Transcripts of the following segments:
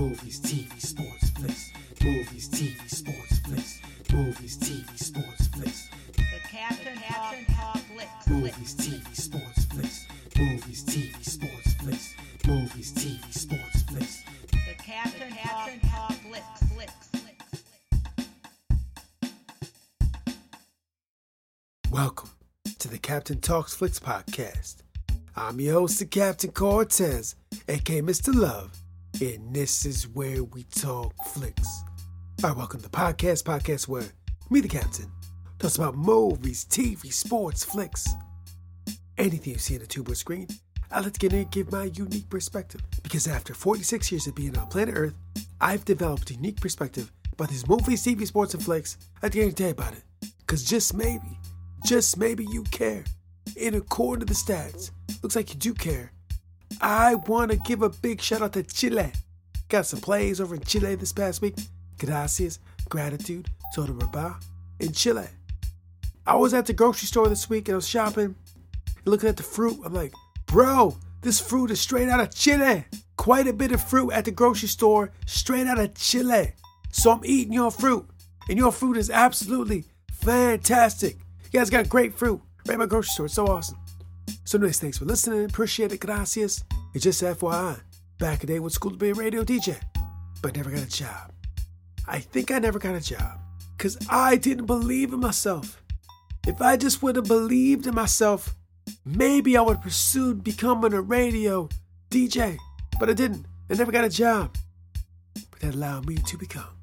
Movies, TV, sports, flicks. Movies, TV, sports, flicks. Movies, TV, sports, flicks. The Captain Captain Talk Flicks. Movies, TV, sports, flicks. Movies, TV, sports, flicks. Movies, TV, sports, flicks. The Captain Captain Talk Flicks. Flicks. Welcome to the Captain Talks Flicks podcast. I'm your host, the Captain Cortez, aka Mr. Love, and this is where we talk flicks. All right, welcome to the podcast, podcast where me, the Captain, talks about movies, TV, sports, flicks, anything you see on the tube or screen. I like to get in and give my unique perspective because after 46 years of being on planet Earth, I've developed a unique perspective about these movies, TV, sports, and flicks. I'd get to tell you about it because just maybe, just maybe you care. And according to the stats, looks like you do care. I want to give a big shout out to Chile. Got some plays over in Chile this past week. Gracias, gratitude, soda raba in Chile. I was at the grocery store this week and I was shopping and looking at the fruit. I'm like, bro, this fruit is straight out of Chile. Quite a bit of fruit at the grocery store, straight out of Chile. So I'm eating your fruit, and your fruit is absolutely fantastic. You guys got great fruit right at my grocery store. It's so awesome. So, anyways, thanks for listening. Appreciate it. Gracias. It's just FYI. Back in the day, to school to be a radio DJ, but never got a job. I think I never got a job because I didn't believe in myself. If I just would have believed in myself, maybe I would have pursued becoming a radio DJ, but I didn't. I never got a job. But that allowed me to become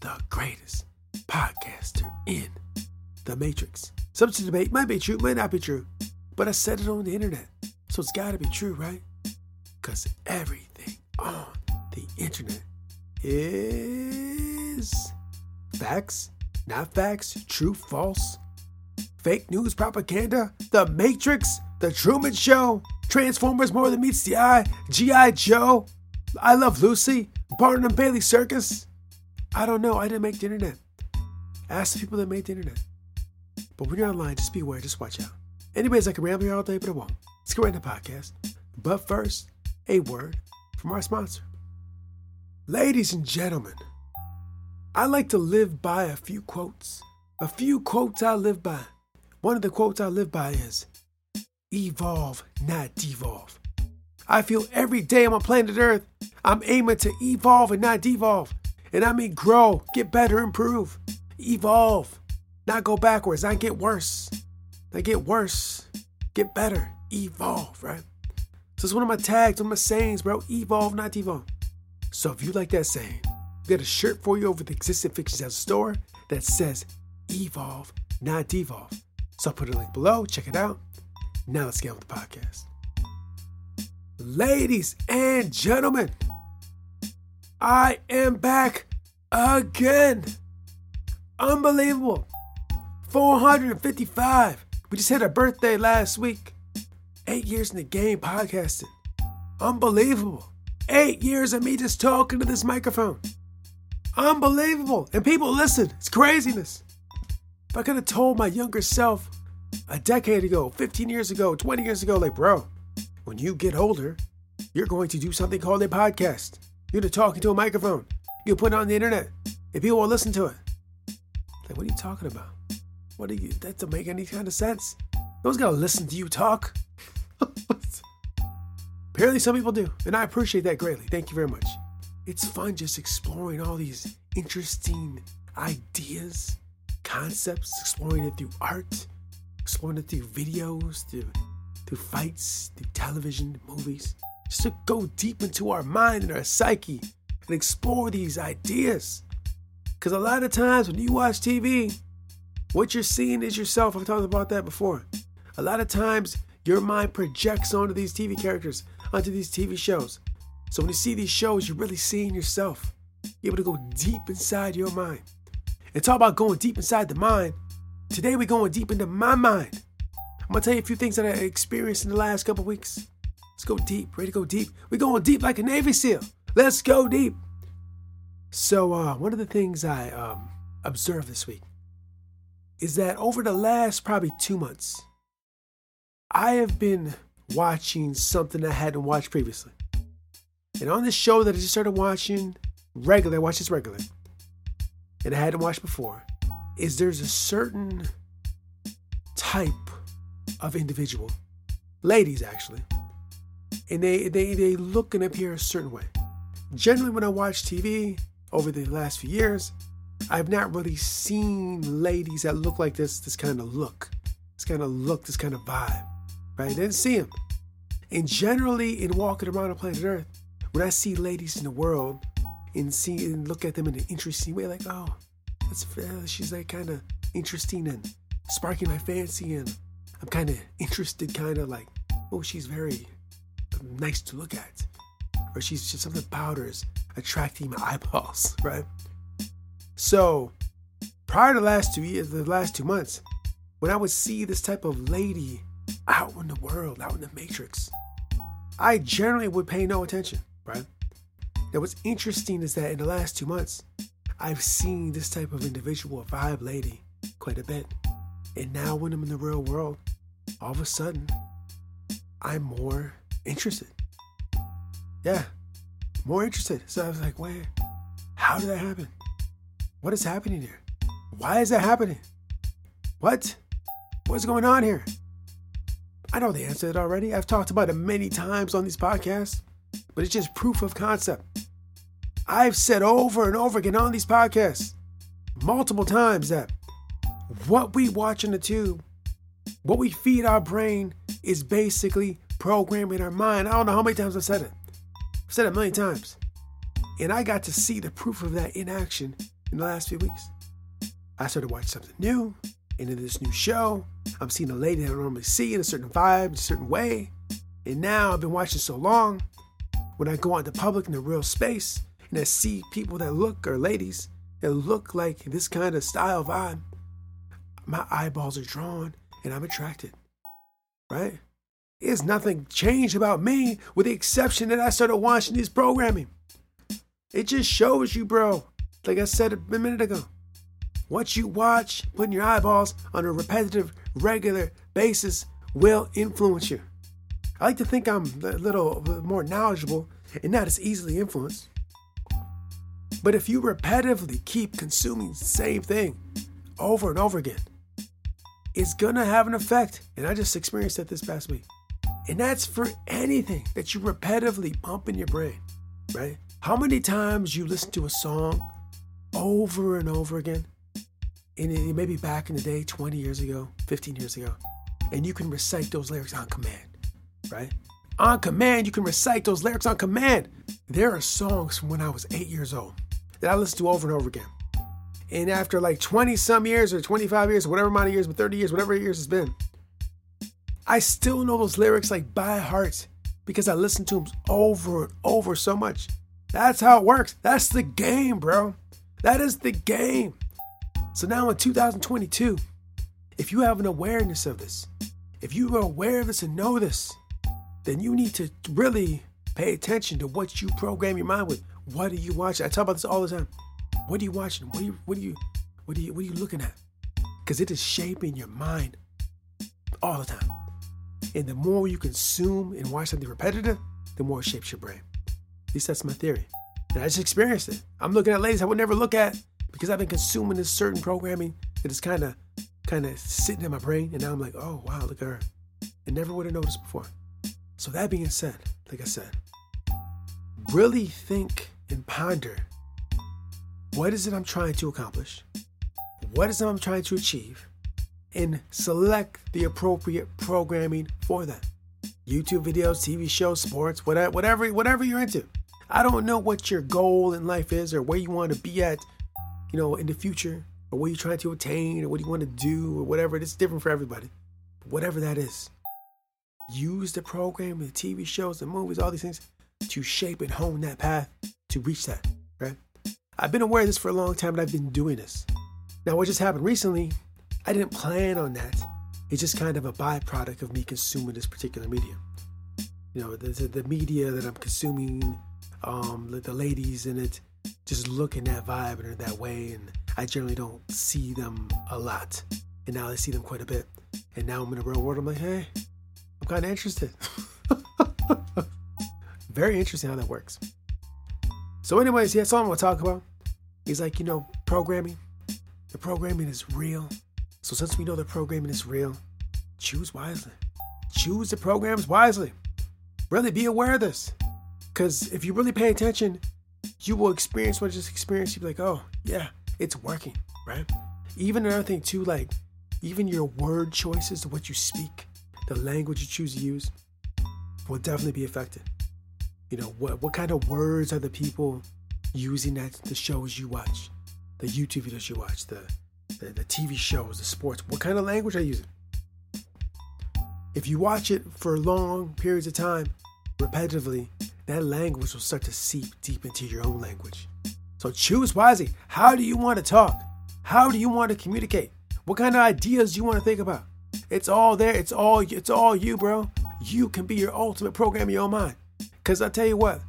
the greatest podcaster in the Matrix. Some to debate might be true, might not be true, but I said it on the internet, so it's got to be true, right? Because everything on the internet is facts, not facts, true, false, fake news, propaganda, the Matrix, the Truman Show, Transformers More Than Meets the Eye, G.I. Joe, I Love Lucy, Barnum and Bailey Circus. I don't know. I didn't make the internet. Ask the people that made the internet. But when you're online, just be aware, just watch out. Anyways, I can ramble here all day, but I won't. Let's get right into the podcast. But first, a word from our sponsor. Ladies and gentlemen, I like to live by a few quotes. A few quotes I live by. One of the quotes I live by is evolve, not devolve. I feel every day I'm on planet Earth, I'm aiming to evolve and not devolve. And I mean grow, get better, improve. Evolve, not go backwards, not get worse. Not get worse, get better, evolve, right? So it's one of my tags, one of my sayings, bro. Evolve, not devolve. So if you like that saying, we got a shirt for you over at the Existing Fictions House store that says evolve, not devolve. So I'll put a link below, check it out. Now let's get on with the podcast. Ladies and gentlemen, I am back again. Unbelievable. 455. We just had our birthday last week. Eight years in the game podcasting. Unbelievable. Eight years of me just talking to this microphone. Unbelievable. And people listen. It's craziness. If I could have told my younger self a decade ago, 15 years ago, 20 years ago, like, bro, when you get older, you're going to do something called a podcast. You're going to talk into a microphone. You'll put it on the internet, and people will listen to it. Like, what are you talking about? What do you? That doesn't make any kind of sense. No one's gonna listen to you talk. Apparently, some people do, and I appreciate that greatly. Thank you very much. It's fun just exploring all these interesting ideas, concepts, exploring it through art, exploring it through videos, through through fights, through television, movies. Just to go deep into our mind and our psyche and explore these ideas. Because a lot of times when you watch TV, what you're seeing is yourself. I've talked about that before. A lot of times, your mind projects onto these TV characters, onto these TV shows. So when you see these shows, you're really seeing yourself. You're able to go deep inside your mind. And talk about going deep inside the mind. Today, we're going deep into my mind. I'm gonna tell you a few things that I experienced in the last couple weeks. Let's go deep. Ready to go deep? We're going deep like a Navy SEAL. Let's go deep. So, uh, one of the things I um, observed this week is that over the last probably two months, I have been watching something I hadn't watched previously. And on this show that I just started watching regular, I watch this regular, and I hadn't watched before, is there's a certain type of individual, ladies actually, and they they they look and appear a certain way. Generally, when I watch TV over the last few years, I've not really seen ladies that look like this, this kind of look, this kind of look, this kind of vibe, right? I didn't see them. And generally, in walking around the planet Earth, when I see ladies in the world and see and look at them in an interesting way, like, oh, that's uh, she's like kind of interesting and sparking my fancy, and I'm kind of interested, kind of like, oh, she's very nice to look at, or she's just something about her is attracting my eyeballs, right? So, prior to the last two years, the last two months, when I would see this type of lady out in the world, out in the matrix, I generally would pay no attention, right? Now, what's interesting is that in the last two months, I've seen this type of individual vibe lady quite a bit. And now, when I'm in the real world, all of a sudden, I'm more interested. Yeah, more interested. So I was like, wait, how did that happen? What is happening here? Why is that happening? What? What's going on here? I know the answer to it already. I've talked about it many times on these podcasts, but it's just proof of concept. I've said over and over again on these podcasts, multiple times, that what we watch on the tube, what we feed our brain, is basically programming our mind. I don't know how many times I've said it. I've said it a million times. And I got to see the proof of that in action in the last few weeks. I started watching something new, and in this new show, I'm seeing a lady that I normally see in a certain vibe, a certain way. And now I've been watching so long, when I go out in the public in the real space, and I see people that look, or ladies, that look like this kind of style vibe, my eyeballs are drawn and I'm attracted. Right? There's nothing changed about me with the exception that I started watching this programming. It just shows you, bro, like I said a minute ago, what you watch, putting your eyeballs on a repetitive, regular basis will influence you. I like to think I'm a little more knowledgeable and not as easily influenced. But if you repetitively keep consuming the same thing over and over again, it's gonna have an effect. And I just experienced that this past week. And that's for anything that you repetitively pump in your brain, right? How many times you listen to a song over and over again. And it may be back in the day, 20 years ago, 15 years ago, and you can recite those lyrics on command, right? On command, you can recite those lyrics on command. There are songs from when I was eight years old that I listen to over and over again. And after like 20 some years or 25 years, or whatever amount of years, but 30 years, whatever years it's been, I still know those lyrics like by heart because I listen to them over and over so much. That's how it works. That's the game, bro. That is the game. So now in 2022, if you have an awareness of this, if you are aware of this and know this, then you need to really pay attention to what you program your mind with. What are you watching? I talk about this all the time. What are you watching? What are you what are you what are you what are you looking at? Because it is shaping your mind all the time. And the more you consume and watch something repetitive, the more it shapes your brain. At least that's my theory. And I just experienced it. I'm looking at ladies I would never look at because I've been consuming this certain programming that is kind of kind of sitting in my brain. And now I'm like, oh wow, look at her. I never would have noticed before. So that being said, like I said, really think and ponder what is it I'm trying to accomplish? What is it I'm trying to achieve? And select the appropriate programming for that. YouTube videos, TV shows, sports, whatever, whatever, whatever you're into. I don't know what your goal in life is or where you want to be at, you know, in the future, or what you're trying to attain, or what you want to do, or whatever. It's different for everybody. Whatever that is, use the program, the TV shows, the movies, all these things to shape and hone that path to reach that, right? I've been aware of this for a long time, but I've been doing this. Now, what just happened recently, I didn't plan on that. It's just kind of a byproduct of me consuming this particular medium. You know, the, the, the media that I'm consuming um, the ladies in it just look in that vibe and that way. And I generally don't see them a lot. And now I see them quite a bit. And now I'm in the real world. I'm like, hey, I'm kind of interested. Very interesting how that works. So, anyways, yeah, that's all I'm gonna talk about. He's like, you know, programming. The programming is real. So since we know the programming is real, choose wisely. Choose the programs wisely. Really be aware of this. Because if you really pay attention, you will experience what I just experienced. You'll be like, oh, yeah, it's working, right? Even another thing, too, like, even your word choices, what you speak, the language you choose to use, will definitely be affected. You know, what, what kind of words are the people using at the shows you watch, the YouTube videos you watch, the, the, the TV shows, the sports? What kind of language are you using? If you watch it for long periods of time, repetitively, that language will start to seep deep into your own language. So choose wisely. How do you want to talk? How do you want to communicate? What kind of ideas do you want to think about? It's all there. It's all it's all you, bro. You can be your ultimate program in your own mind. Cause I tell you what,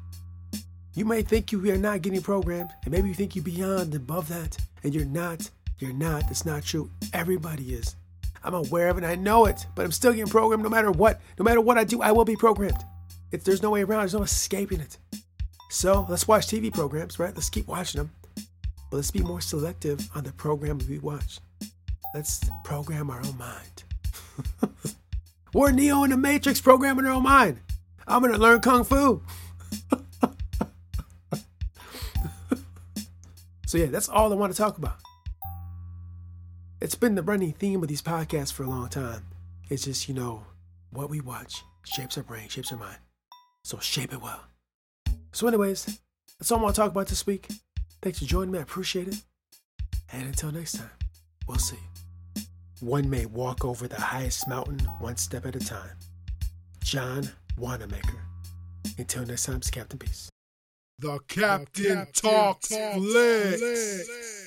you may think you are not getting programmed, and maybe you think you're beyond above that, and you're not. You're not. It's not true. Everybody is. I'm aware of it. I know it, but I'm still getting programmed no matter what. No matter what I do, I will be programmed. It's, there's no way around. There's no escaping it. So let's watch TV programs, right? Let's keep watching them. But let's be more selective on the programs we watch. Let's program our own mind. We're Neo in the Matrix programming our own mind. I'm going to learn Kung Fu. so, yeah, that's all I want to talk about. It's been the running theme of these podcasts for a long time. It's just, you know, what we watch shapes our brain, shapes our mind. So shape it well. So, anyways, that's all I want to talk about this week. Thanks for joining me. I appreciate it. And until next time, we'll see. One may walk over the highest mountain one step at a time. John Wanamaker. Until next time, it's Captain Peace. The Captain, Talks, Flicks.